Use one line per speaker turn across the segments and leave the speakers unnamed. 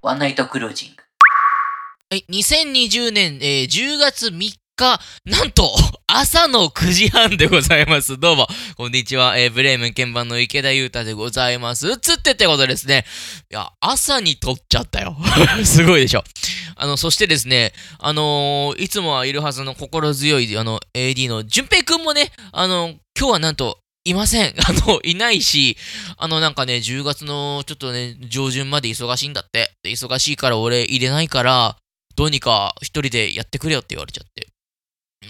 ワンナイトクルージング。
はい、2020年、えー10月3日、なんと、朝の9時半でございます。どうも、こんにちは。えーブレーメン鍵盤の池田裕太でございます。つってってことですね。いや、朝に撮っちゃったよ。すごいでしょ。あの、そしてですね、あのーいつもはいるはずの心強い、あの、AD の淳平くんもね、あの今日はなんと、いません。あの、いないし、あの、なんかね、10月のちょっとね、上旬まで忙しいんだって。忙しいから俺入れないから、どうにか一人でやってくれよって言われちゃって。う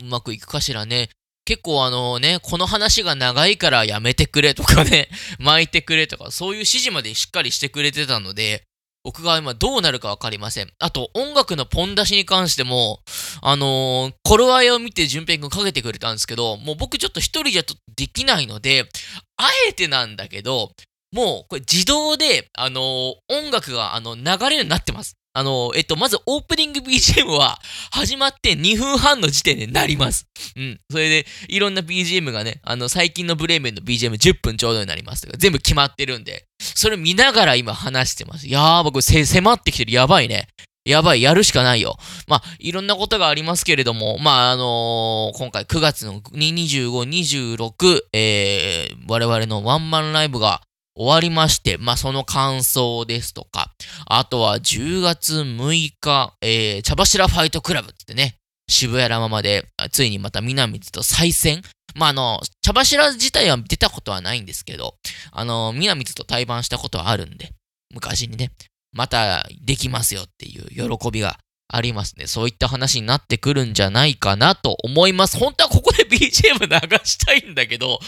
ーん、うまくいくかしらね。結構あのね、この話が長いからやめてくれとかね、巻いてくれとか、そういう指示までしっかりしてくれてたので、僕が今どうなるかわかりません。あと、音楽のポン出しに関しても、あのー、頃合いを見て順平くんかけてくれたんですけど、もう僕ちょっと一人じゃできないので、あえてなんだけど、もうこれ自動で、あのー音楽があの流れるようになってます。あのえっと、まずオープニング BGM は始まって2分半の時点でなります。うん。それで、いろんな BGM がね、あの、最近のブレーメンの BGM10 分ちょうどになります、全部決まってるんで、それ見ながら今話してます。いやー、僕、せ、迫ってきてる。やばいね。やばい、やるしかないよ。まあ、いろんなことがありますけれども、まあ、あのー今回9月の25、26、えー、我々のワンマンライブが終わりまして、まあ、その感想ですとか、あとは10月6日、えー、茶柱ファイトクラブってね、渋谷ラマまで、ついにまた南津と再戦。まあ、あの、茶柱自体は出たことはないんですけど、あの、南津と対バンしたことはあるんで、昔にね、またできますよっていう喜びがありますね。そういった話になってくるんじゃないかなと思います。本当はここで BGM 流したいんだけど、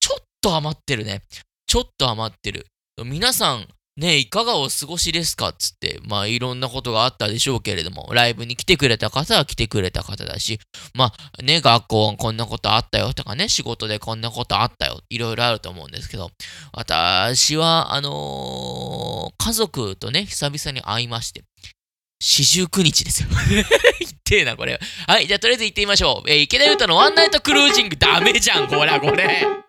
ちょっと余ってるね。ちょっと余ってる。皆さん、ね、いかがお過ごしですかっつって、まあいろんなことがあったでしょうけれども、ライブに来てくれた方は来てくれた方だし、まあね、学校はこんなことあったよとかね、仕事でこんなことあったよ、いろいろあると思うんですけど、私は、あのー家族とね、久々に会いまして、四十九日ですよ。言ってえな、これ。はい、じゃあとりあえず行ってみましょう。えー池田裕太のワンナイトクルージング、ダメじゃん、こら、これ。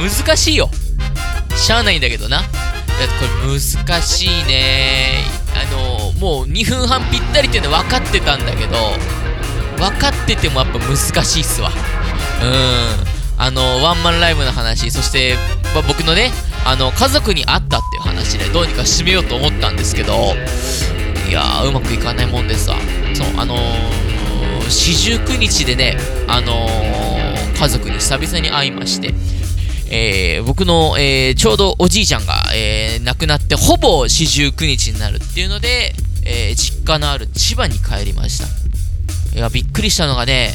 難しいよ。しゃあないんだけどな。いや、これ難しいね。あの、もう2分半ぴったりっていうのは分かってたんだけど、分かっててもやっぱ難しいっすわ。うん。あの、ワンマンライブの話、そして、まあ、僕のね、あの、家族に会ったっていう話で、どうにか締めようと思ったんですけど、いやー、うまくいかないもんですわ。そう、あのー、四十九日でね、あのー家族に久々に会いまして、えー僕の、えーちょうどおじいちゃんが、えー亡くなってほぼ四十九日になるっていうので、え実家のある千葉に帰りました。いや、びっくりしたのがね、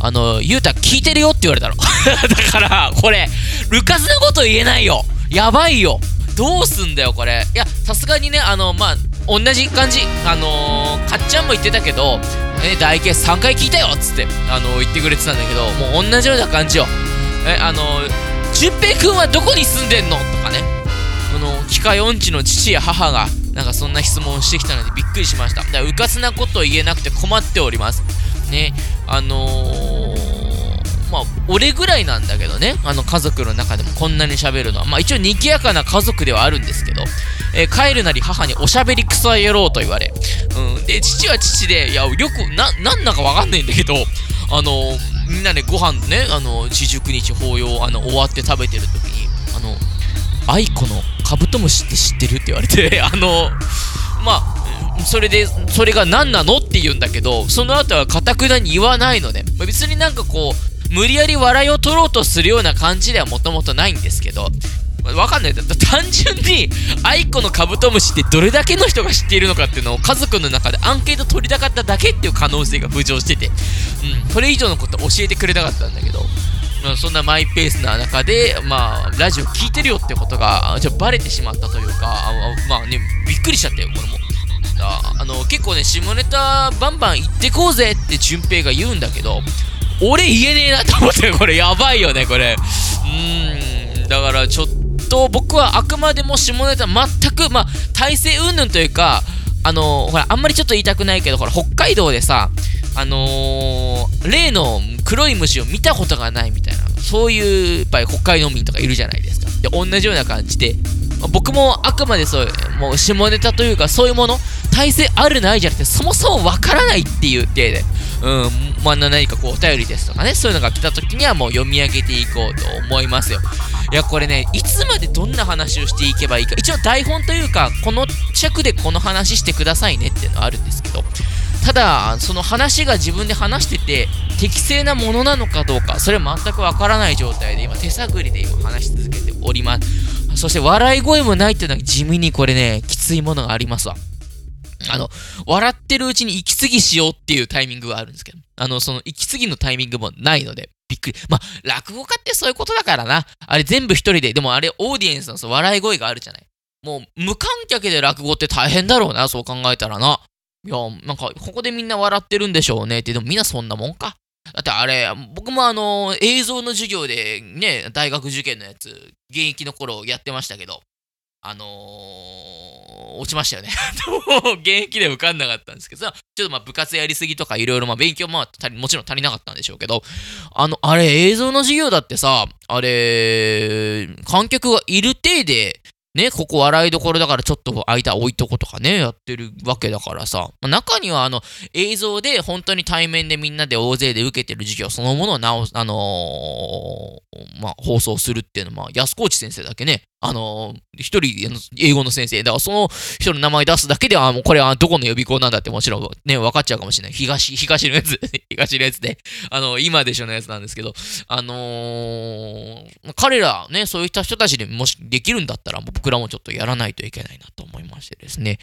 あの、ゆうた聞いてるよって言われたの。だから、これ、ルカスなこと言えないよ。やばいよ。どうすんだよ、これ。いや、さすがにね、あの、まあ、同じ感じ。あのー、かっちゃんも言ってたけど、大決3回聞いたよっつって、あの言ってくれてたんだけど、もう同じような感じよ。え、あのー、淳平くんはどこに住んでんの？とかね。この、機械音痴の父や母が、なんかそんな質問をしてきたのでびっくりしました。だから、うかつなことを言えなくて困っております。ね、あのー、まあ、俺ぐらいなんだけどね、あの家族の中でもこんなに喋るのは。まあ一応賑やかな家族ではあるんですけど、えー帰るなり母におしゃべりクソ野郎と言われ、うん、で、父は父で、いや、よく、な、なんだかわかんないんだけど、あのみんなでご飯ね、あの、四十九日法要、あの、終わって食べてる時に、あの、愛子のカブトムシって知ってるって言われて、あの、まあ、それで、それが何なのって言うんだけど、その後はかたくなに言わないのね。ま別になんかこう、無理やり笑いを取ろうとするような感じではもともとないんですけど、わかんない。だ単純に、愛子のカブトムシってどれだけの人が知っているのかっていうのを家族の中でアンケート取りたかっただけっていう可能性が浮上してて、うん、それ以上のこと教えてくれなかったんだけど、まあそんなマイペースな中で、まあ、ラジオ聞いてるよってことが、ちょっとバレてしまったというか、あまあね、びっくりしちゃったよ、これも。あの結構ね下ネタバンバン言ってこうぜって順平が言うんだけど俺言えねえなと思ってこれ。やばいよねこれ。うーん。だからちょっとと僕はあくまでも下ネタ全くまあ体制云々というかあのほらあんまりちょっと言いたくないけどほら北海道でさあのー、例の黒い虫を見たことがないみたいなそういうやっぱり北海道民とかいるじゃないですか。で同じような感じでま僕もあくまでそうもう下ネタというかそういうもの体制あるないじゃなくてそもそもわからないっていう体で。うんまあ何かこうお便りですとかねそういうのが来た時にはもう読み上げていこうと思いますよ。いやこれねいつまでどんな話をしていけばいいか一応台本というかこの尺でこの話してくださいねっていうのはあるんですけどただその話が自分で話してて適正なものなのかどうかそれは全くわからない状態で今手探りで今話し続けております。そして笑い声もないっていうのは地味にこれねきついものがありますわ。あの、笑ってるうちに息継ぎしようっていうタイミングがあるんですけど、あの、その息継ぎのタイミングもないので、びっくり。まあ、落語家ってそういうことだからな。あれ全部一人で、でもあれオーディエンスのその笑い声があるじゃない。もう、無観客で落語って大変だろうな、そう考えたらな。いや、なんか、ここでみんな笑ってるんでしょうねって、でもみんなそんなもんか。だってあれ、僕もあの、映像の授業でね、大学受験のやつ、現役の頃やってましたけど、あのー、落ちましたよね。現役で受かんなかったんですけど。さ、ちょっとまあ部活やりすぎとかいろいろま勉強ももちろん足りなかったんでしょうけど、あの、あれ映像の授業だってさ、あれ、観客がいる体でね、ここ笑いどころだからちょっと間置いとことかね、やってるわけだからさ。ま、中にはあの映像で本当に対面でみんなで大勢で受けてる授業そのものを直あのー、まあ、放送するっていうのは、安河内先生だけね、あの、一人英語の先生、だからその人の名前出すだけでは、もうこれはどこの予備校なんだってもちろんね、分かっちゃうかもしれない。東、東のやつ、東のやつで、あの、今でしょのやつなんですけど、あのー、彼らね、そういった人たちでもしできるんだったら、僕らもちょっとやらないといけないなと思いましてですね。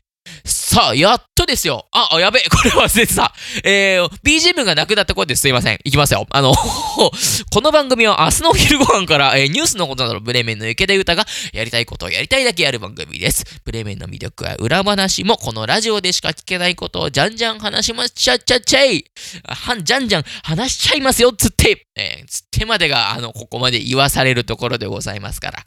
さあ、やっとですよ。あ、あやべえ、これ忘れてた。えー、BGM がなくなったことですいません。いきますよ。あの、この番組は明日のお昼ご飯から、えー、ニュースのことなどブレーメンの池田豊がやりたいことをやりたいだけやる番組です。ブレーメンの魅力や裏話もこのラジオでしか聞けないことをじゃんじゃん話しましちゃっちゃっちゃい。はん、じゃんじゃん話しちゃいますよ、つって。えー、つってまでが、あの、ここまで言わされるところでございますから。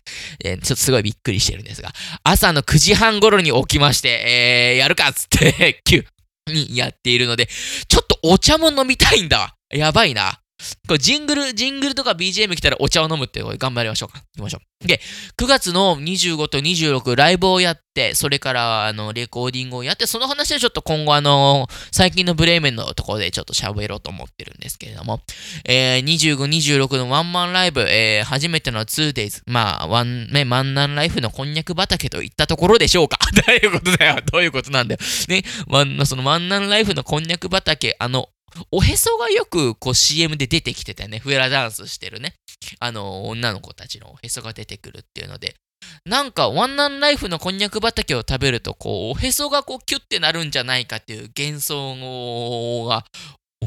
えー、ちょっとすごいびっくりしてるんですが、朝の9時半頃に起きまして、えー、やるかっつって急にやっているので、ちょっとお茶も飲みたいんだ。やばいな。これジングル、ジングルとか BGM 来たらお茶を飲むって頑張りましょうか。行きましょう。で、9月の25と26ライブをやって、それからあのレコーディングをやって、その話はちょっと今後あの、最近のブレーメンのところでちょっと喋ろうと思ってるんですけれども、えー、25、26のワンマンライブ、えー、初めての 2days、まあ、ワン、ね、万南ライフのこんにゃく畑といったところでしょうか。どういうことだよ。どういうことなんだよ。ね、ワンその万南ライフのこんにゃく畑、あの、おへそがよくこう CM で出てきてたね。フエラダンスしてるね。あの、女の子たちのおへそが出てくるっていうので、なんかワンナンライフのこんにゃく畑を食べると、こう、おへそがこうキュッてなるんじゃないかっていう幻想が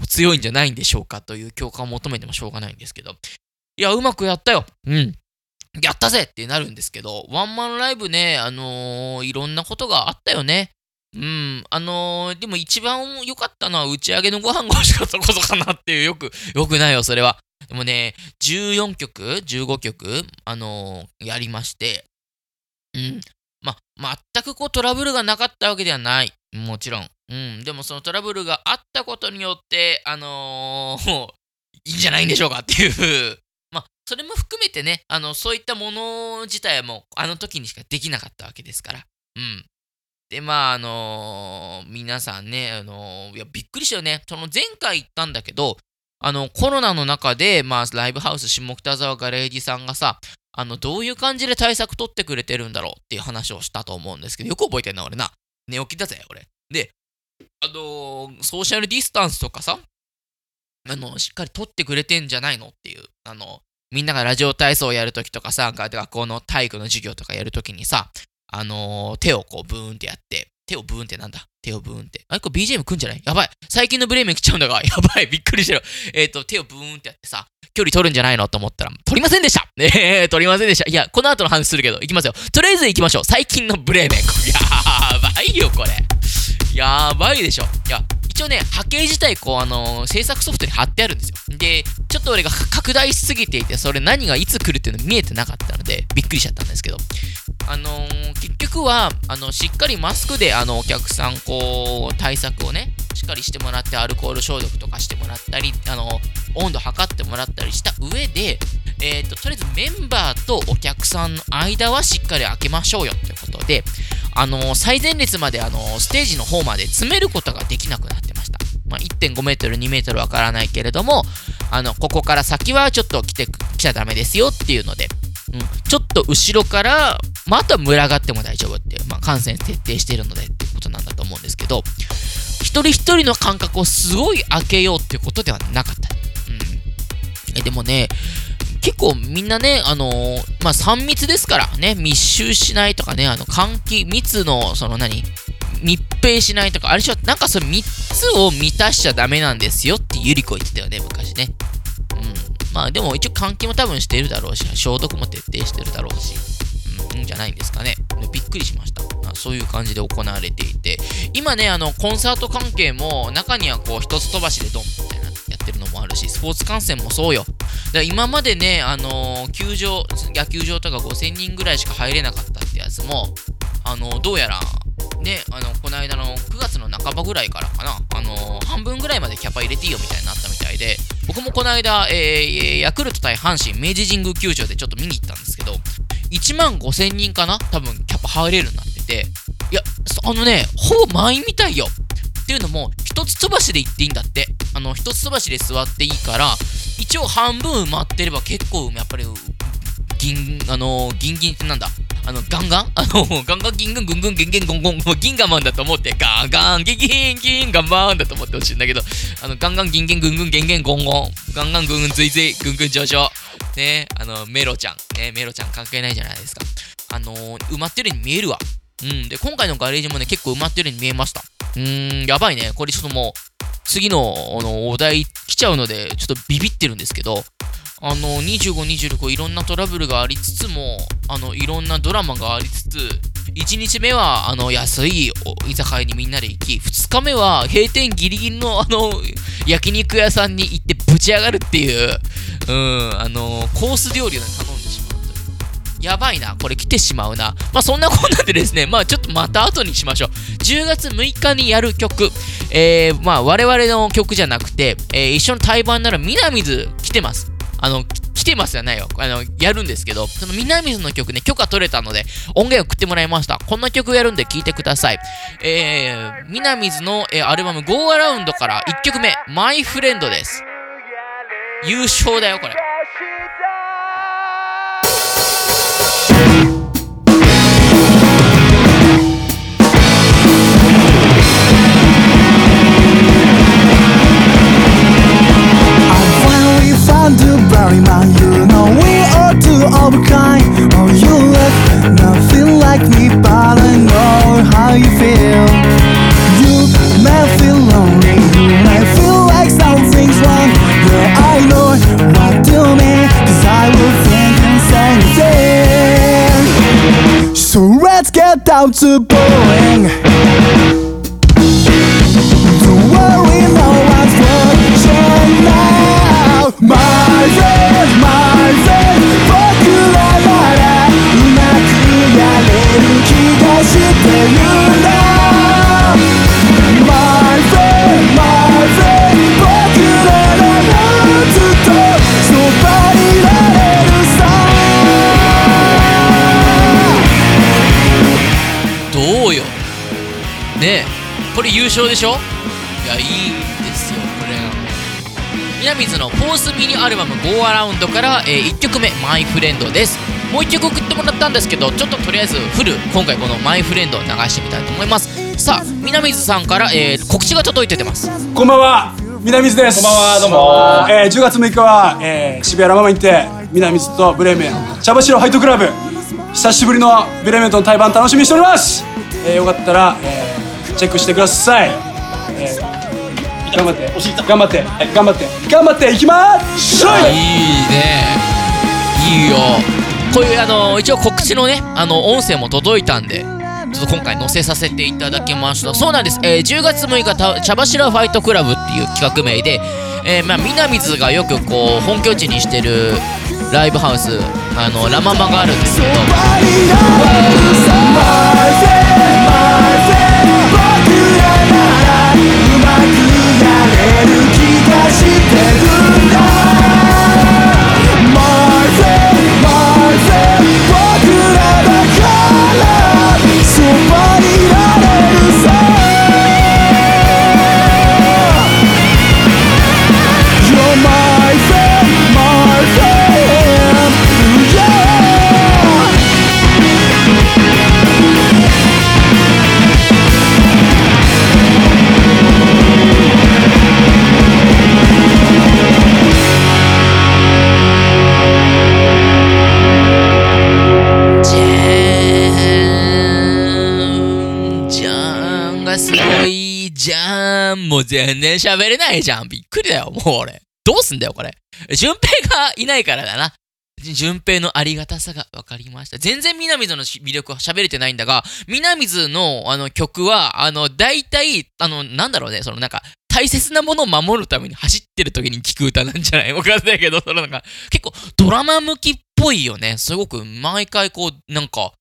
強いんじゃないんでしょうかという共感を求めてもしょうがないんですけど。いや、うまくやったよ。うん。やったぜってなるんですけど、ワンマンライブね、あのー、いろんなことがあったよね。うん、あのー、でも一番良かったのは打ち上げのご飯が欲しかったことかなっていう、よく、よくないよ、それは。でもね、14曲、15曲、あのー、やりまして、うん、ま、全くこうトラブルがなかったわけではない。もちろん。うん、でもそのトラブルがあったことによって、あのー、いいんじゃないんでしょうかっていう。まそれも含めてね、あの、そういったもの自体も、あの時にしかできなかったわけですから。うん。で、まあ、あのー、皆さんね、あのー、いや、びっくりしたよね。その前回行ったんだけど、あの、コロナの中で、まあ、ライブハウス下北沢ガレージさんがさ、あの、どういう感じで対策取ってくれてるんだろうっていう話をしたと思うんですけど、よく覚えてんな、俺な。寝起きだぜ、俺。で、あのー、ソーシャルディスタンスとかさ、あの、しっかり取ってくれてんじゃないのっていう、あの、みんながラジオ体操をやるときとかさ、学校の体育の授業とかやるときにさ、あのー、手をこうブーンってやって、手をブーンってなんだ？手をブーンって。あれこれ BGM くんじゃない？やばい。最近のブレーメン来ちゃうんだが、やばい。びっくりしてる。えっ、ー、と、手をブーンってやってさ、距離取るんじゃないの？と思ったら、取りませんでした えー、取りませんでした。いや、この後の話するけど、行きますよ。とりあえず行きましょう。最近のブレーメン。やばいよ、これ。やばいでしょ。いや、一応ね、波形自体、こう、あのー制作ソフトに貼ってあるんですよ。で、ちょっと俺が拡大しすぎていて、それ何がいつ来るっていうの見えてなかったので、びっくりしちゃったんですけど。あのー結局は、あの、しっかりマスクで、あの、お客さん、こう、対策をね、しっかりしてもらって、アルコール消毒とかしてもらったり、あの、温度測ってもらったりした上で、えっ、と、とりあえずメンバーとお客さんの間はしっかり開けましょうよってことで、あの最前列まで、あのステージの方まで詰めることができなくなってました。まあ、1.5メートル、2メートルわからないけれども、あの、ここから先はちょっと来て、来ちゃダメですよっていうので、うん、ちょっと後ろから、まあ、あとは群がっても大丈夫って、まあ、感染徹底しているのでってことなんだと思うんですけど、一人一人の間隔をすごい開けようっていうことではなかった。うん。え、でもね、結構みんなね、あのーまあ、3密ですからね、密集しないとかね、あの、換気、密の、その何、密閉しないとか、あれしょ、なんかそれ3つを満たしちゃダメなんですよってゆり子言ってたよね、昔ね。まあでも一応換気も多分してるだろうし、消毒も徹底してるだろうし、うん、いいんじゃないんですかね。びっくりしました。そういう感じで行われていて、今ね、あの、コンサート関係も、中にはこう、一つ飛ばしでドンみたいなやってるのもあるし、スポーツ観戦もそうよ。だから今までね、あのー球場、野球場とか5000人ぐらいしか入れなかったってやつも、あのーどうやら、ね、あの、この間の9月の半ばぐらいからかな、あのー半分ぐらいまでキャパ入れていいよみたいになったみたいで、僕もこの間、えーヤクルト対阪神明治神宮球場でちょっと見に行ったんですけど、1万5000人かな？多分キャパ入れるようになってて、いや、あのね、ほぼ満員みたいよ。っていうのも、一つ飛ばしで行っていいんだって。あの、一つ飛ばしで座っていいから、一応半分埋まってれば結構、やっぱり、銀、あの、ギンギンってなんだ？あの、ガンガン？あの、ガンガンギングングングンギンギンゴンゴン、もうギンガマンだと思って、ガンガンギンギンギンガンマンだと思ってほしいんだけど、あの、ガンガンギンギングングンゲンゲンゴンゴン、ガンガングングンズイズイ、グングン上昇。ね、あの、メロちゃん。ね、メロちゃん関係ないじゃないですか。あの埋まってるように見えるわ。うん。で、今回のガレージもね、結構埋まってるように見えました。うーん、やばいね。これちょっともう、次のあのお題来ちゃうので、ちょっとビビってるんですけど、あの、25、26いろんなトラブルがありつつも、あの、いろんなドラマがありつつ、1日目は、あの、安い居酒屋にみんなで行き、2日目は閉店ギリギリの、あの、焼肉屋さんに行ってぶち上がるっていう、うん、あの、コース料理を頼んでしまうという。やばいな、これ来てしまうな。まあそんなこんなんでですね、まあちょっとまた後にしましょう。10月6日にやる曲、えー、まあ我々の曲じゃなくて、え一緒の対バンなら南水来てます。あの、来てますじゃないよ。あの、やるんですけど、その南水の曲ね、許可取れたので、音源送ってもらいました。こんな曲やるんで聴いてください。えー、南水の、えーアルバム Go Around から1曲目、My Friend です。優勝だよ、これ。
Down to bowling
勝でしょ？いやいいんですよこれが南水のフォースミニアルバム Go Around から、え1曲目 My Friend です。もう1曲送ってもらったんですけどちょっととりあえずフル今回この My Friend を流してみたいと思います。さあ南水さんから、えー告知が届いててます。
こんばんは南水です。こんばんはどうも、えー、10月6日は、えー、渋谷ラママにて南水とブレーメン茶柱ハイトクラブ。久しぶりのブレーメンとの対バン楽しみにしております、えー、よかったら、えー、チェックしてください、えー頑張って。頑張って。頑張って。頑張って。いきまーす。
いいね。いいよ。こういうあの一応告知のねあの音声も届いたんでちょっと今回載せさせていただきました。そうなんです、えー10月6日た茶柱ファイトクラブっていう企画名で、えーまあ南津がよくこう本拠地にしてるライブハウスあのラママがあるんですけど全然喋れないじゃん。びっくりだよ。もう俺。どうすんだよこれ。順平がいないからだな。順平のありがたさが分かりました。全然南津の魅力は喋れてないんだが、南津のあの曲は、あの、大体、あの、なんだろうね、そのなんか、大切なものを守るために走ってる時に聴く歌なんじゃない？わかんないけど、そのなんか、結構ドラマ向きっぽいよね。すごく毎回こう、なんか、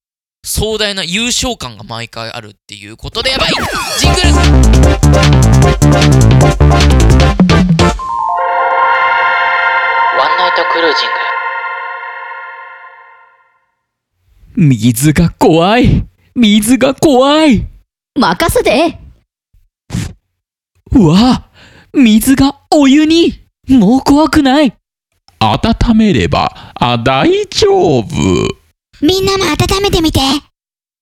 壮大な優勝感が毎回あるっていうことで、やばい！ジングル！
ワンナイトクルージング。
水が怖い。水が怖い。
任せて。
うわ水がお湯に。もう怖くない。
温めればあ大丈夫。
みんなも温めてみて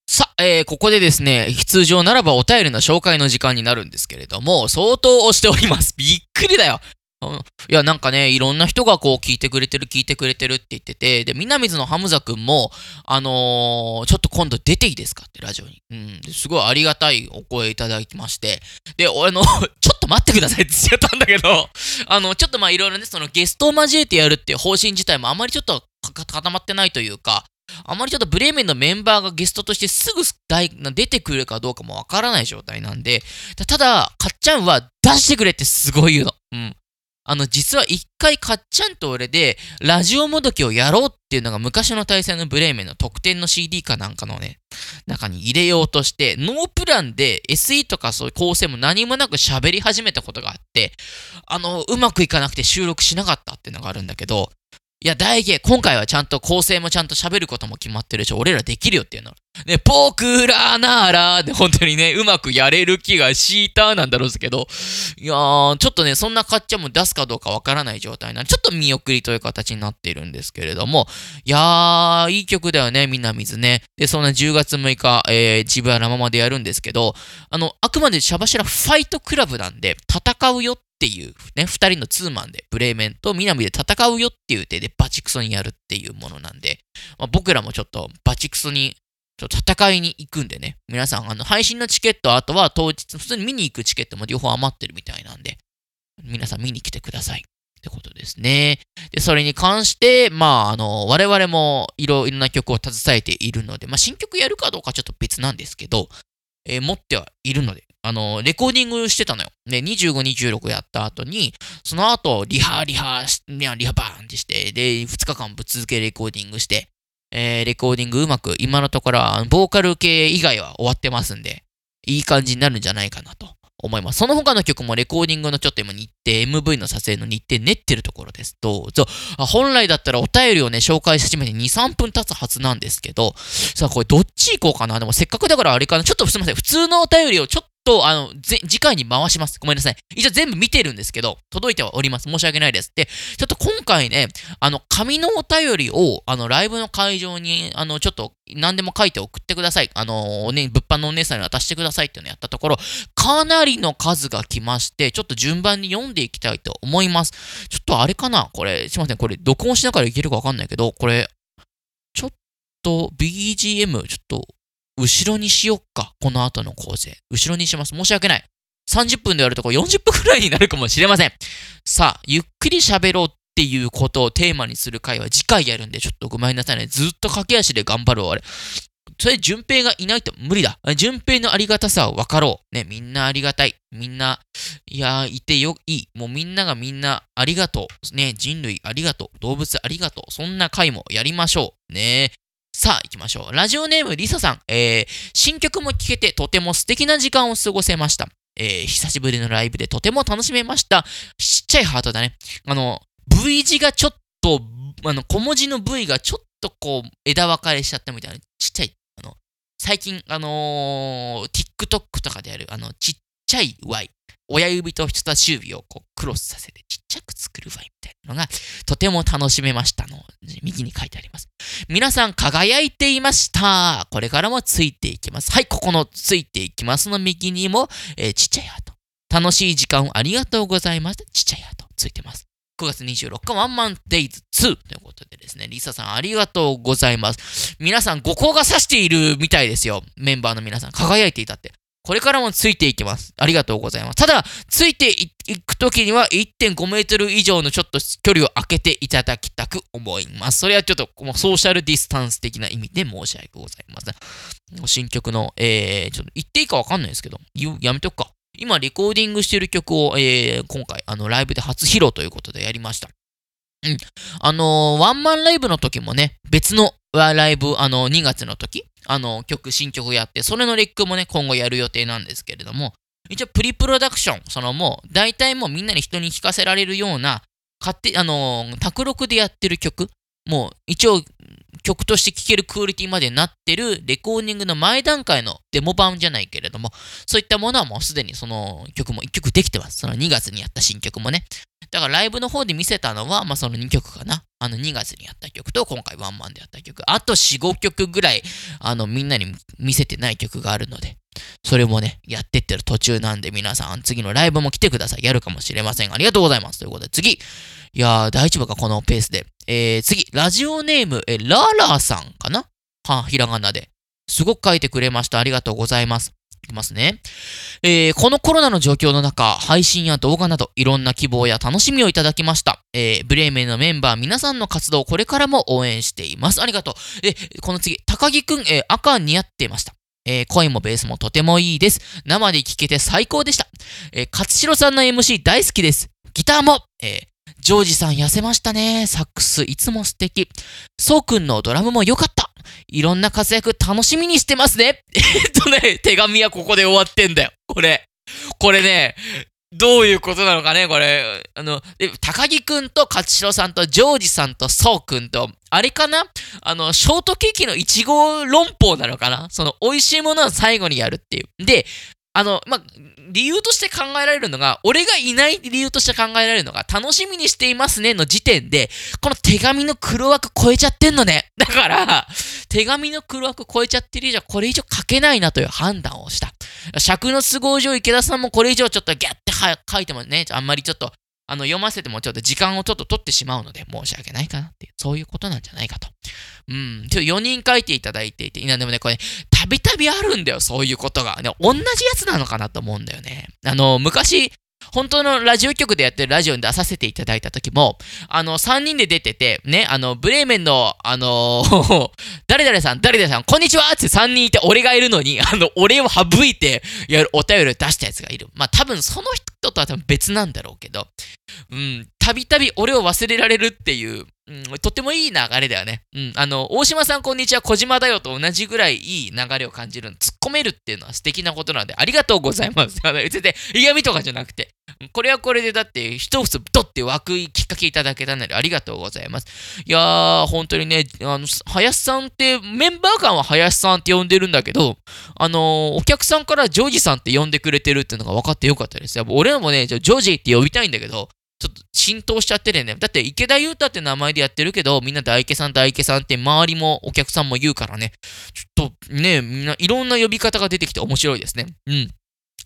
さあ、えーここでですね、通常ならばお便りの紹介の時間になるんですけれども、相当押しております。びっくりだよ。うんいや、なんかね、いろんな人がこう聞いてくれてる、聞いてくれてるって言ってて、で、南津のハムザくんも、あのーちょっと今度出ていいですかってラジオに。うん、すごいありがたいお声いただきまして、で、俺の、ちょっと待ってくださいって言っちゃったんだけど、あの、ちょっとまあいろいろね、そのゲストを交えてやるっていう方針自体もあまりちょっと固まってないというか、あまりちょっとブレーメンのメンバーがゲストとしてすぐ出てくるかどうかもわからない状態なんで、たただ、かっちゃんは出してくれってすごい言うの。うん。あの、実は一回かっちゃんと俺で、ラジオもどきをやろうっていうのが昔の対戦のブレーメンの特典の CD かなんかのね、中に入れようとして、ノープランで SE とかそういう構成も何もなく喋り始めたことがあって、あの、うまくいかなくて収録しなかったっていうのがあるんだけど、いや、大芸、今回はちゃんと構成もちゃんと喋ることも決まってるし、俺らできるよっていうの。ね、僕らなら、で、本当にね、うまくやれる気がしたなんだろうけど、いやー、ちょっとね、そんなかっちゃんも出すかどうかわからない状態なんで、ちょっと見送りという形になっているんですけれども、いやー、いい曲だよね、みんな水ね。で、そんな10月6日、えー、ジブララマまでやるんですけど、あの、あくまでシャバシラファイトクラブなんで、戦うよっっていうね、二人のツーマンで、ブレーメンと南で戦うよっていう手でバチクソにやるっていうものなんで、まあ、僕らもちょっとバチクソに戦いに行くんでね、皆さん、あの、配信のチケット、あとは当日、普通に見に行くチケットも両方余ってるみたいなんで、皆さん見に来てください。ってことですね。で、それに関して、まあ、あの、我々もいろいろな曲を携えているので、まあ、新曲やるかどうかちょっと別なんですけど、えー持ってはいるので、あの、レコーディングしてたのよ。ね、25、26やった後に、その後、リハ、リハし、いやリハバーンってして、で、2日間ぶっ続けレコーディングして、えーレコーディングうまく、今のところは、ボーカル系以外は終わってますんで、いい感じになるんじゃないかなと思います。その他の曲もレコーディングのちょっと今日程、MV の撮影の日程練ってるところです。どうぞ。本来だったらお便りをね、紹介し始めて2、3分経つはずなんですけど、さあこれどっち行こうかなでもせっかくだからあれかな。ちょっとすみません。普通のお便りをちょっと、あの、ぜ次回に回します。ごめんなさい。一応全部見てるんですけど、届いてはおります。申し訳ないです。で、ちょっと今回ね、あの、紙のお便りを、あの、ライブの会場に、あの、ちょっと、何でも書いて送ってください。あの、ね、物販のお姉さんに渡してくださいっていうのをやったところ、かなりの数が来まして、ちょっと順番に読んでいきたいと思います。ちょっとあれかな？これ、すいません。これ、録音しながらいけるかわかんないけど、これ、ちょっと BGM、ちょっと、後ろにしよっか。この後の構成。後ろにします。申し訳ない。30分でやるとこ40分くらいになるかもしれません。さあ、ゆっくり喋ろうっていうことをテーマにする回は次回やるんで、ちょっとごめんなさいね。ずっと駆け足で頑張るわ、あれ。それ、順平がいないと無理だ。順平のありがたさを分かろう。ね、みんなありがたい。みんな、いやー、いてよ、いい。もうみんながみんなありがとう。ね、人類ありがとう。動物ありがとう。そんな回もやりましょう。ね。さあ、行きましょう。ラジオネーム、リサさん。えー、新曲も聴けてとても素敵な時間を過ごせました。えー、久しぶりのライブでとても楽しめました。ちっちゃいハートだね。あの、V 字がちょっと、あの、小文字の V がちょっとこう、枝分かれしちゃったみたいな、ちっちゃい、あの、最近、あのー TikTok とかでやる、あの、ちっちゃい Y。親指と人差し指をこうクロスさせてちっちゃく作る Y みたいなのがとても楽しめましたの。右に書いてあります。皆さん輝いていました。これからもついていきます。はい、ここのついていきますの右にも、えーちっちゃいハート。楽しい時間をありがとうございます。ちっちゃいハートついてます。9月26日ワンマンデイズ2ということでですね、リサさんありがとうございます。皆さん、五光が差しているみたいですよ。メンバーの皆さん、輝いていたって。これからもついていきます。ありがとうございます。ただ、ついていくときには1.5メートル以上のちょっと距離を空けていただきたく思います。それはちょっともうソーシャルディスタンス的な意味で申し訳ございません。新曲の、えー、ちょっと言っていいかわかんないですけど、やめとくか。今、レコーディングしてる曲を、えー、今回、あの、ライブで初披露ということでやりました。うん。あのーワンマンライブの時もね、別のはライブ、あの2月の時、あの曲、新曲やって、それのレックもね、今後やる予定なんですけれども、一応プリプロダクション、そのもう、大体もうみんなに人に聴かせられるような、勝手、あの卓録でやってる曲、もう一応曲として聴けるクオリティまでなってるレコーディングの前段階のデモ版じゃないけれども、そういったものはもうすでにその曲も1曲できてます。その2月にやった新曲もね。だからライブの方で見せたのは、まあその2曲かな。あの2月にやった曲と今回ワンマンでやった曲。あと4、5曲ぐらい、あのみんなに見せてない曲があるので、それもね、やってってる途中なんで皆さん次のライブも来てください。やるかもしれません。ありがとうございます。ということで次。いやー、大丈夫かこのペースで。えー、次、ラジオネーム、え、ラーラーさんかな？はひらがなで。すごく書いてくれました。ありがとうございます。いきますね。えーこのコロナの状況の中、配信や動画など、いろんな希望や楽しみをいただきました。えーブレーメンのメンバー、皆さんの活動、これからも応援しています。ありがとう。え、この次、高木くん、えー赤似合ってました。えー声もベースもとてもいいです。生で聴けて最高でした。えー勝代さんの MC 大好きです。ギターも、えージョージさん痩せましたね。サックスいつも素敵。そうくんのドラムも良かった。いろんな活躍楽しみにしてますね。えっとね、手紙はここで終わってんだよ。これ。これね、どういうことなのかね、これ。あの、で高木くんと勝代さんとジョージさんとそうくんと、あれかな？あの、ショートケーキのいちご論法なのかな？その、美味しいものは最後にやるっていう。で、あの、ま、理由として考えられるのが、俺がいない理由として考えられるのが、楽しみにしていますねの時点で、この手紙の黒枠超えちゃってんのね。だから、手紙の黒枠超えちゃってる以上、これ以上書けないなという判断をした。尺の都合上、池田さんもこれ以上ちょっとギャッて書いてもね、あんまりちょっと、あの、読ませてもちょっと時間をちょっと取ってしまうので、申し訳ないかなっていう、そういうことなんじゃないかと。うん、ちょ4人書いていただいていて、いやでもね、これ、たびたびあるんだよ、そういうことが。ね、同じやつなのかなと思うんだよね。あの、昔、本当のラジオ局でやってるラジオに出させていただいた時も、あの、3人で出てて、ね、あの、ブレーメンの、あの 誰々さん、誰々さん、こんにちはって3人いて、俺がいるのに、あの、俺を省いて、やるお便りを出したやつがいる。まあ、多分その人とは多分別なんだろうけど、うん、たびたび俺を忘れられるっていう、うん、とってもいい流れだよね。うん、あの、大島さんこんにちは、小島だよと同じぐらいいい流れを感じる。突っ込めるっていうのは素敵なことなので、ありがとうございます。あ の別に嫌味とかじゃなくて、これはこれでだって、一つドッて湧くきっかけいただけたので、ありがとうございます。いやー、本当にね、あの、林さんって、メンバー間は林さんって呼んでるんだけど、あのお客さんからジョージさんって呼んでくれてるっていうのが分かってよかったです。やっぱ俺らもね、ジョージって呼びたいんだけど、ちょっと浸透しちゃってるよね。だって池田裕太って名前でやってるけど、みんな大池さん大池さんって周りもお客さんも言うからね。ちょっとね、みんないろんな呼び方が出てきて面白いですね。うん。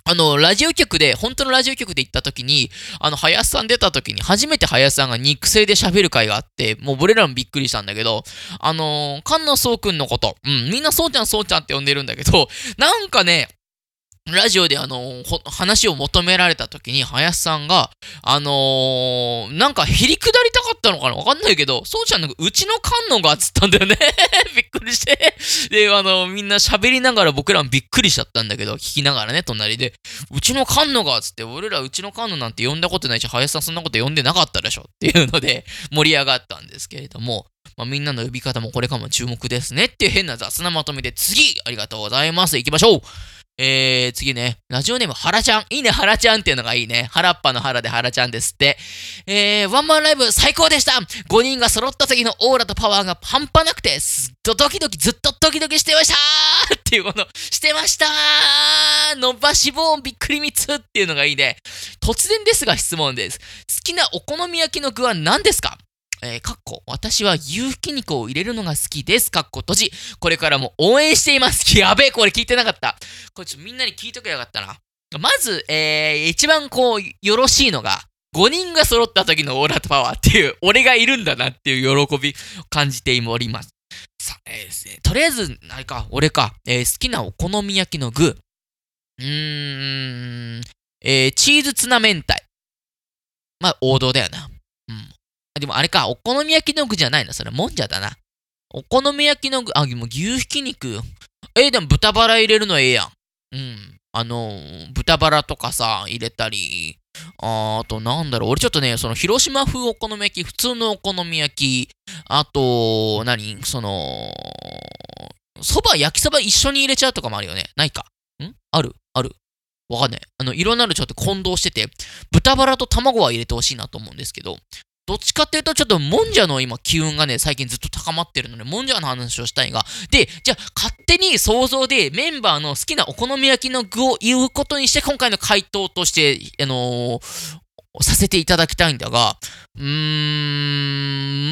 あの、ラジオ局で、本当のラジオ局で行った時に、あの、林さん出た時に、初めて林さんが肉声で喋る回があって、もう俺らもびっくりしたんだけど、あのー、菅野そうくんのこと、うん、みんなそうちゃんそうちゃんって呼んでるんだけど、なんかね、ラジオであの、話を求められた時に、林さんが、あのー、なんか、へりくだりたかったのかな？わかんないけど、そうちゃんなんか、うちの観音がっつったんだよね。びっくりして。で、あの、みんな喋りながら僕らもびっくりしちゃったんだけど、聞きながらね、隣で、うちの観音がっつって、俺らうちの観音なんて呼んだことないし、林さんそんなこと呼んでなかったでしょっていうので、盛り上がったんですけれども、まあ、みんなの呼び方もこれからも注目ですねっていう変な雑なまとめで、次ありがとうございます。行きましょうえー、次ね、ラジオネーム、はらちゃん。いいね、はらちゃんっていうのがいいね。原っぱの原ではらちゃんですって。えー、ワンマンライブ最高でした !5 人が揃った時のオーラとパワーが半端なくて、ずっとドキドキ、ずっとドキドキしてましたーっていうこの、してましたー伸ばし棒びっくり3つっていうのがいいね。突然ですが質問です。好きなお好み焼きの具は何ですか？えー、かっこ、私は牛ひき肉を入れるのが好きです。かっこ閉じ。これからも応援しています。やべえ、これ聞いてなかった。これちょっとみんなに聞いとけばよかったな。まず、えー、一番こう、よろしいのが、5人が揃った時のオーラとパワーっていう、俺がいるんだなっていう喜びを感じております。さあ、えー、とりあえず、あれか、俺か、えー好きなお好み焼きの具。うーん、えー、チーズツナ明太。まあ、王道だよな。うん。でもあれか、お好み焼きの具じゃないの？それ、もんじゃだな。お好み焼きの具、あ、でも牛ひき肉。えーでも豚バラ入れるのええやん。うん。あの、豚バラとかさ、入れたり、ああとなんだろう、俺ちょっとね、その広島風お好み焼き、普通のお好み焼き、あと、何？その、そば、焼きそば一緒に入れちゃうとかもあるよね。ないか。ん？ある？ある？わかんない。あの、いろんなのちょっと混同してて、豚バラと卵は入れてほしいなと思うんですけど、どっちかっていうと、ちょっともんじゃの今、機運がね、最近ずっと高まってるので、もんじゃの話をしたいが、で、じゃあ、勝手に想像でメンバーの好きなお好み焼きの具を言うことにして、今回の回答として、あのーさせていただきたいんだが、うー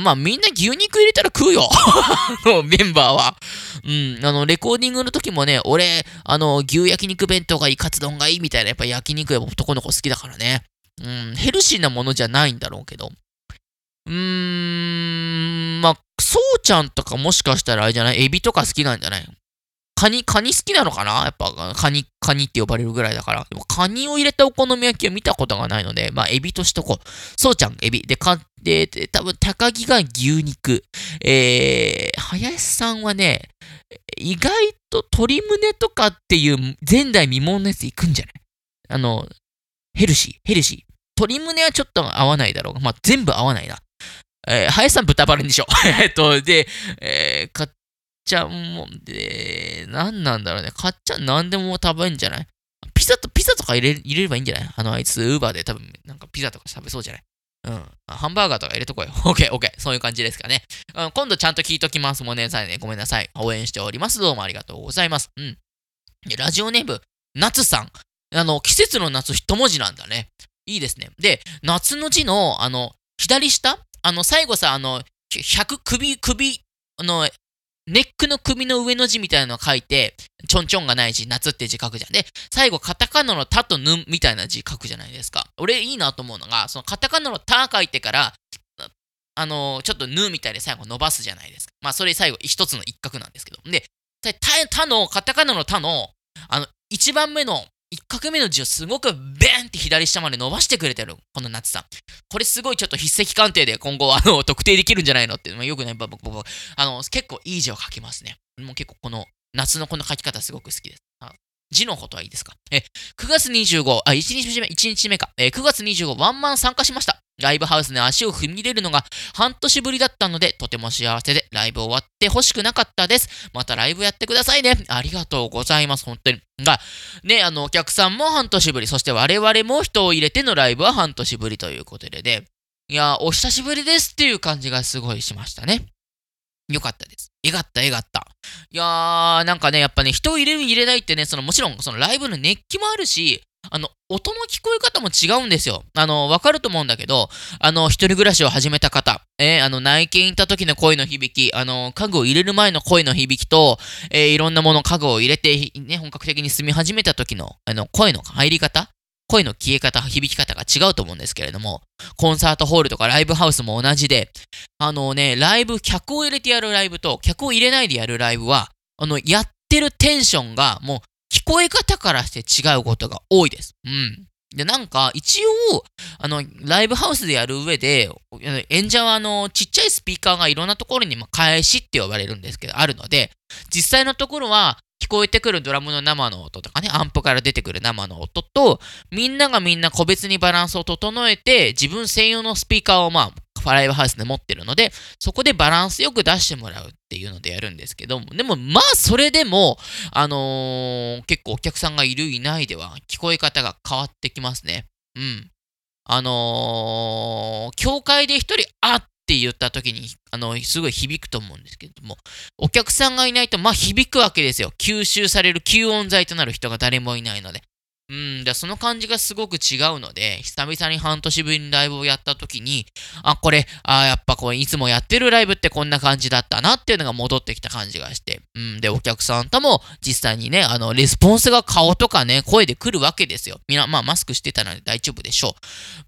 ん、まあみんな牛肉入れたら食うよ。のメンバーは。うん、あの、レコーディングの時もね、俺、あの、牛焼肉弁当がいい、カツ丼がいいみたいな、やっぱ焼肉やっぱ男の子好きだからね。うん、ヘルシーなものじゃないんだろうけど。うーん、まあ、そうちゃんとかもしかしたらあれじゃない？エビとか好きなんじゃない？カニ、カニ好きなのかな？やっぱ、カニ、カニって呼ばれるぐらいだから。でも、カニを入れたお好み焼きは見たことがないので、まあ、エビとしとこう。そうちゃん、エビ。で、か、で、で多分、高木が牛肉。えー、林さんはね、意外と鶏胸とかっていう前代未聞のやついくんじゃない？あの、ヘルシー、ヘルシー。鶏胸はちょっと合わないだろうが、まあ、全部合わないな。えー、林さん豚バラにしよう。えっと、で、えー、かっちゃんも、で、なんなんだろうね。かっちゃん何でも食べんじゃない？ピザと、ピザとか入れ入れればいいんじゃない？あの、あいつ、ウーバーで多分、なんかピザとか食べそうじゃない？うん。ハンバーガーとか入れとこうよ。オッケー、オッケー。そういう感じですかね。うん、今度ちゃんと聞いときます。もうね、さいね。ごめんなさい。応援しております。どうもありがとうございます。うん。ラジオネーム、夏さん。あの、季節の夏一文字なんだね。いいですね。で、夏の字の、あの、左下あの、最後さ、あの、100、首、首、あの、ネックの首の上の字みたいなのを書いて、ちょんちょんがない字、夏って字書くじゃん。で、最後、カタカナのタとヌみたいな字書くじゃないですか。俺いいなと思うのが、そのカタカナのタ書いてから、あの、ちょっとヌみたいで最後伸ばすじゃないですか。まあ、それ最後一つの一角なんですけど。で、タ、タの、カタカナのタの、あの、一番目の、一画目の字をすごくベーンって左下まで伸ばしてくれてる、この夏さん。これすごいちょっと筆跡鑑定で今後、あの、特定できるんじゃないのって、まあ、よくね、僕、僕、あの、結構いい字を書きますね。もう結構この、夏のこの書き方すごく好きです。あ字のことはいいですか？え、9月25、あ、1日目、1日目か。えー9月25、ワンマン参加しました。ライブハウスに足を踏み入れるのが半年ぶりだったので、とても幸せで、ライブ終わって欲しくなかったです。またライブやってくださいね。ありがとうございます、本当に。が、ね、あの、お客さんも半年ぶり、そして我々も人を入れてのライブは半年ぶりということでね。いや、お久しぶりですっていう感じがすごいしましたね。よかったです。えがった、えがった。いやー、なんかね、やっぱね、人を入れる、入れないってね、その、もちろん、そのライブの熱気もあるし、あの、音の聞こえ方も違うんですよ。あの、わかると思うんだけど、あの、一人暮らしを始めた方、えーあの、内見行った時の声の響き、あの、家具を入れる前の声の響きと、えーいろんなもの、家具を入れて、ね、本格的に住み始めた時の、あの、声の入り方声の消え方、響き方が違うと思うんですけれども、コンサートホールとかライブハウスも同じで、あのね、ライブ、客を入れてやるライブと、客を入れないでやるライブは、あの、やってるテンションが、もう、聞こえ方からして違うことが多いです。うん。で、なんか、一応、あの、ライブハウスでやる上で、演者は、あの、ちっちゃいスピーカーがいろんなところに、ま、返しって呼ばれるんですけど、あるので、実際のところは、聞こえてくるドラムの生の音とかね、アンプから出てくる生の音と、みんながみんな個別にバランスを整えて、自分専用のスピーカーをまあ、フライブハウスで持ってるので、そこでバランスよく出してもらうっていうのでやるんですけども、でもまあそれでも、あのー結構お客さんがいるいないでは聞こえ方が変わってきますね。うん。あのー教会で一人、あって言った時に、あの、すごい響くと思うんですけども、お客さんがいないと、まあ響くわけですよ。吸収される吸音材となる人が誰もいないので。うん、でその感じがすごく違うので、久々に半年ぶりにライブをやった時に、あ、これ、あ、やっぱこう、いつもやってるライブってこんな感じだったなっていうのが戻ってきた感じがして、うん、で、お客さんとも実際にね、あの、レスポンスが顔とかね、声で来るわけですよ。みんな、まあ、マスクしてたので大丈夫でしょ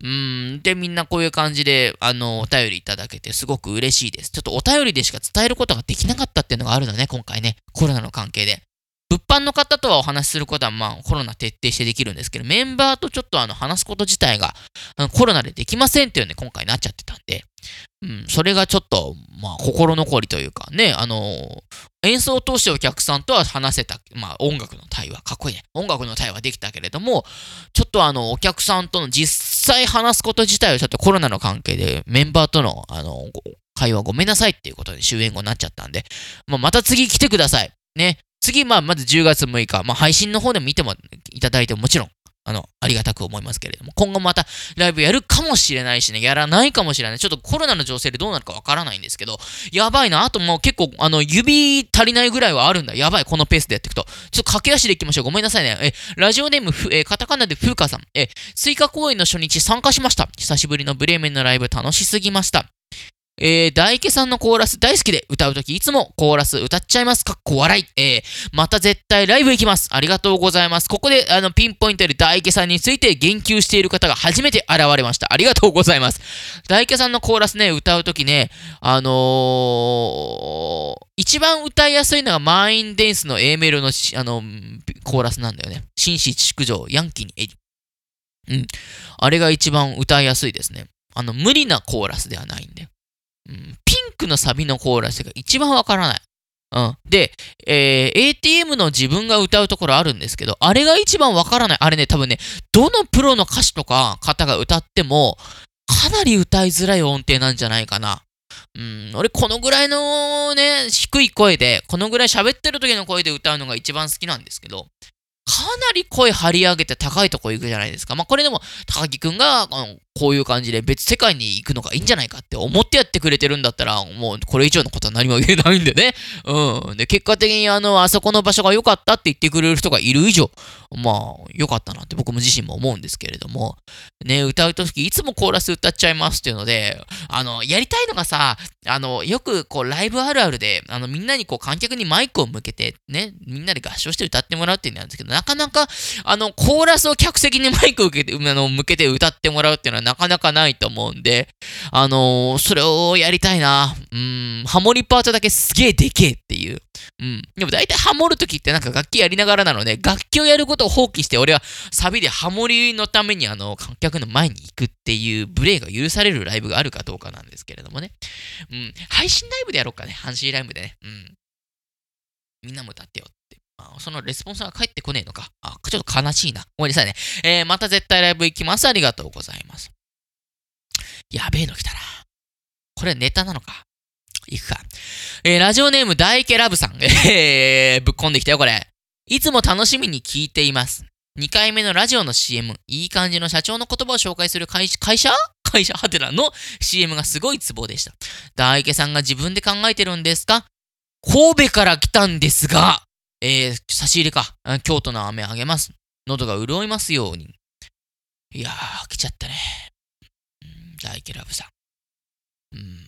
う。うん、で、みんなこういう感じで、あの、お便りいただけてすごく嬉しいです。ちょっとお便りでしか伝えることができなかったっていうのがあるのね、今回ね、コロナの関係で。物販の方とはお話しすることは、まあ、コロナ徹底してできるんですけど、メンバーとちょっとあの、話すこと自体が、コロナでできませんっていうね、今回なっちゃってたんで、うん、それがちょっと、まあ、心残りというか、ね、あの演奏を通してお客さんとは話せた、まあ、音楽の対話、かっこいいね。音楽の対話できたけれども、ちょっとあの、お客さんとの実際話すこと自体はちょっとコロナの関係で、メンバーとの、あの、会話ごめんなさいっていうことで終演後になっちゃったんで、まあ、また次来てください。ね。次、まあ、まず10月6日、まあ、配信の方でも見てもいただいてももちろん、あの、ありがたく思いますけれども、今後またライブやるかもしれないしね、やらないかもしれない。ちょっとコロナの情勢でどうなるかわからないんですけど、やばいな。あともう結構、あの、指足りないぐらいはあるんだ。やばい、このペースでやっていくと。ちょっと駆け足でいきましょう。ごめんなさいね。え、ラジオネーム、え、カタカナでふうかさん。え、スイカ公演の初日参加しました。久しぶりのブレーメンのライブ楽しすぎました。えー、大家さんのコーラス大好きで歌うときいつもコーラス歌っちゃいます。かっこ笑い。えー、また絶対ライブ行きます。ありがとうございます。ここであのピンポイントで大家さんについて言及している方が初めて現れました。ありがとうございます。大家さんのコーラスね、歌うときね、あのー、一番歌いやすいのが満員デンスの A メロのあのコーラスなんだよね。紳士築城、ヤンキーにエリ。うん。あれが一番歌いやすいですね。あの、無理なコーラスではないんで。うん、ピンクのサビのコーラスが一番わからない。うん。で、えー ATM の自分が歌うところあるんですけど、あれが一番わからない。あれね、多分ね、どのプロの歌手とか方が歌っても、かなり歌いづらい音程なんじゃないかな。うん、俺このぐらいのね、低い声で、このぐらい喋ってる時の声で歌うのが一番好きなんですけど、かなり声張り上げて高いとこ行くじゃないですか。まあこれでも高木くんが、こういう感じで別世界に行くのがいいんじゃないかって思ってやってくれてるんだったら、もうこれ以上のことは何も言えないんでね。うん。で、結果的にあの、あそこの場所が良かったって言ってくれる人がいる以上、まあ、良かったなって僕も自身も思うんですけれども、ね、歌うときいつもコーラス歌っちゃいますっていうので、あの、やりたいのがさ、あの、よくこう、ライブあるあるで、あの、みんなにこう、観客にマイクを向けて、ね、みんなで合唱して歌ってもらうっていうのなんですけど、なかなか、あの、コーラスを客席にマイクを受けて、あの、向けて歌ってもらうっていうのはなかなかないと思うんで、あのそれをやりたいな。うん、ハモリパートだけすげえでけえっていう。うん。でも大体ハモるときってなんか楽器やりながらなので、楽器をやることを放棄して、俺はサビでハモリのためにあの、観客の前に行くっていうブレーが許されるライブがあるかどうかなんですけれどもね。うん。配信ライブでやろうかね。阪神ライブでね。うん。みんなも歌ってよ。そのレスポンスが返ってこねえのか。あ、ちょっと悲しいな。ごめんなさいね。えー、また絶対ライブ行きます。ありがとうございます。やべえの来たな。これネタなのか。行くか。えー、ラジオネーム大家ラブさん。えー、ぶっこんできたよ、これ。いつも楽しみに聞いています。2回目のラジオの CM、いい感じの社長の言葉を紹介する会会社？会社？ハテナの？CM がすごいツボでした。大家さんが自分で考えてるんですか？神戸から来たんですが、えー、差し入れか。京都の飴あげます。喉が潤いますように。いやー、来ちゃったね。うん大家ラブさん。うん。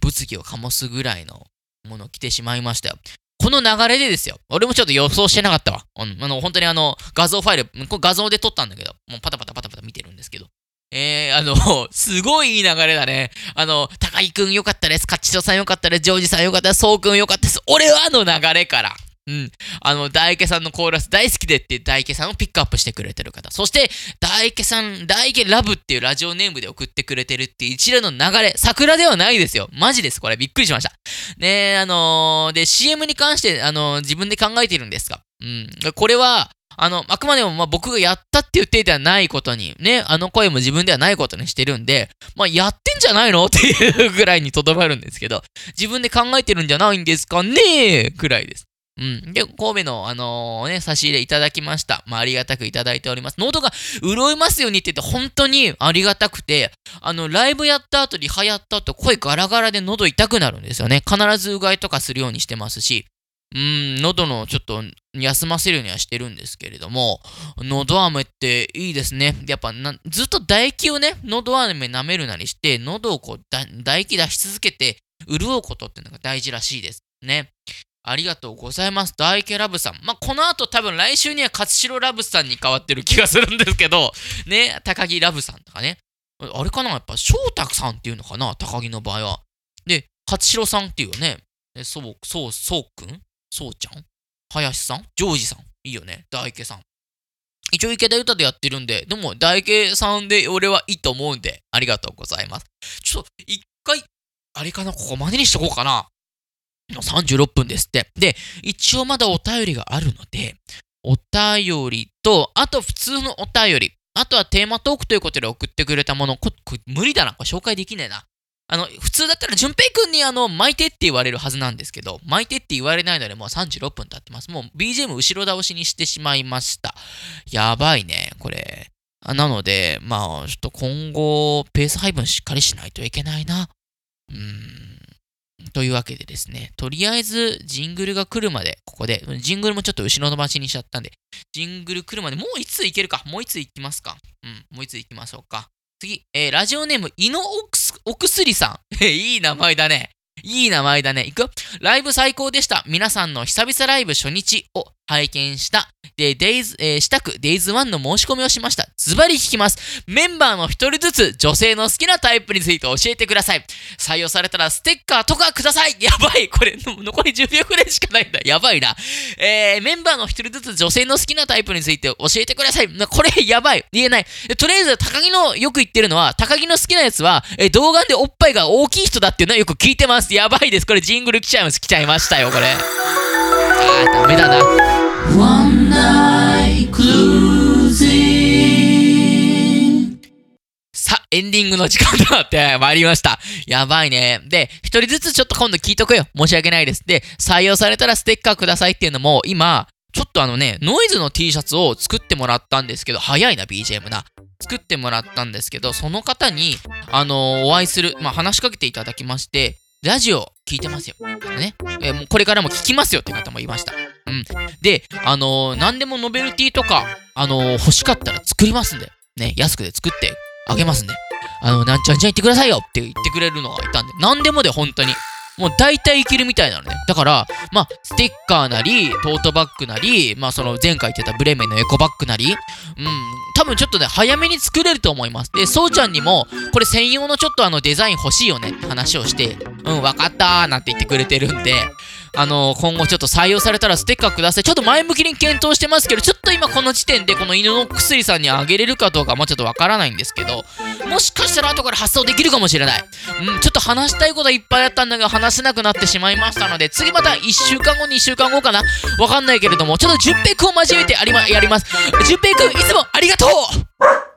物議を醸すぐらいのものを着てしまいましたよ。この流れでですよ。俺もちょっと予想してなかったわ。うん、あの、本当にあの、画像ファイル、これ画像で撮ったんだけど、もうパタパタパタパタ見てるんですけど。えー、あの、すごいいい流れだね。あの、高井くんよかったです。カッチトさんよかったです。ジョージさんよかったです。そうくんよかったです。俺はの流れから。うん。あの、大池さんのコーラス大好きでって大池さんをピックアップしてくれてる方。そして、大池さん、大池ラブっていうラジオネームで送ってくれてるっていう一連の流れ。桜ではないですよ。マジです。これびっくりしました。ねあのーで、CM に関して、あのー自分で考えてるんですが。うん。これは、あの、あくまでも、ま、僕がやったっていう体ではないことに、ね、あの声も自分ではないことにしてるんで、まあ、やってんじゃないのっていうぐらいにとどまるんですけど、自分で考えてるんじゃないんですかねくらいです。うん。で、神戸の、あのね、差し入れいただきました。まあ、ありがたくいただいております。喉が潤いますようにって言って、本当にありがたくて、あの、ライブやった後、リハやった後、声ガラガラで喉痛くなるんですよね。必ずうがいとかするようにしてますし、うん、喉のちょっと休ませるようにはしてるんですけれども、喉飴っていいですね。やっぱずっと唾液をね、喉飴舐めるなりして、喉をこう唾液出し続けて、潤うことっていうのが大事らしいです。ね。ありがとうございます。大池ラブさん。まあ、この後多分来週には勝代ラブさんに変わってる気がするんですけど、ね、高木ラブさんとかね。あれかな？やっぱ翔太さんっていうのかな？高木の場合は。で、勝代さんっていうね。えそう、そう、そうくん？そうちゃん？林さん？ジョージさん？いいよね。大池さん。一応池田歌でやってるんで、でも大池さんで俺はいいと思うんで、ありがとうございます。ちょっと一回、あれかな？ここまでにしとこうかな。36分ですって。で、一応まだお便りがあるので、お便りと、あと普通のお便り、あとはテーマトークということで送ってくれたもの、ここ無理だな。これ紹介できねえな。あの、普通だったら、淳平くんにあの、巻いてって言われるはずなんですけど、巻いてって言われないので、もう36分経ってます。もう BGM 後ろ倒しにしてしまいました。やばいね、これ。なので、まあ、ちょっと今後、ペース配分しっかりしないといけないな。うーん。というわけでですね、とりあえずジングルが来るまで、ここで、ジングルもちょっと後ろ伸ばしにしちゃったんで、ジングル来るまで、もういついけるか、もういつ行きますか。うん、もういつ行きましょうか。次、えーラジオネーム、井野おくすおくすりさん。え いい名前だね。いい名前だね。いくライブ最高でした。皆さんの久々ライブ初日を拝見した。で、デイズ、えーしたく、デイズ1の申し込みをしました。ズバリ聞きます。メンバーの一人ずつ女性の好きなタイプについて教えてください。採用されたらステッカーとかくださいやばいこれ、残り10秒くらいしかないんだ。やばいな。えー、メンバーの一人ずつ女性の好きなタイプについて教えてください。これ、やばい。言えない。とりあえず、高木のよく言ってるのは、高木の好きなやつは、えー動画でおっぱいが大きい人だっていうのはよく聞いてます。やばいです。これ、ジングル来ちゃいます。来ちゃいましたよ、これ。あー、ダメだな。さあ、エンディングの時間となってまいりました。やばいね。で、一人ずつちょっと今度聞いとくよ。申し訳ないです。で、採用されたらステッカーくださいっていうのも、今、ちょっとあのね、ノイズの T シャツを作ってもらったんですけど、早いな、BGM な。作ってもらったんですけど、その方に、あのーお会いする、まあ、話しかけていただきまして、ラジオ聞いてますよ。ね。えもうこれからも聞きますよって方もいました。うん。で、あのー何でもノベルティとか、あのー欲しかったら作りますんで、ね、安くで作ってあげますんで、あの、なんちゃんちゃん言ってくださいよって言ってくれるのがいたんで、何でもで本当に。もう大体いけるみたいなのね。だから、まあ、ステッカーなり、トートバッグなり、まあ、その前回言ってたブレメンのエコバッグなり、うん、多分ちょっとね、早めに作れると思います。で、そうちゃんにも、これ専用のちょっとあのデザイン欲しいよねって話をして、うん、わかったーなんて言ってくれてるんで、あの今後ちょっと採用されたらステッカーください。ちょっと前向きに検討してますけど、ちょっと今この時点でこの犬の薬さんにあげれるかどうかもちょっとわからないんですけど、もしかしたら後から発送できるかもしれない。うん、ちょっと話したいこといっぱいあったんだけど、話せなくなってしまいましたので、次また1週間後、2週間後かな？わかんないけれども、ちょっと順平くんを交えてありま、やります。順平くん、いつもありがとう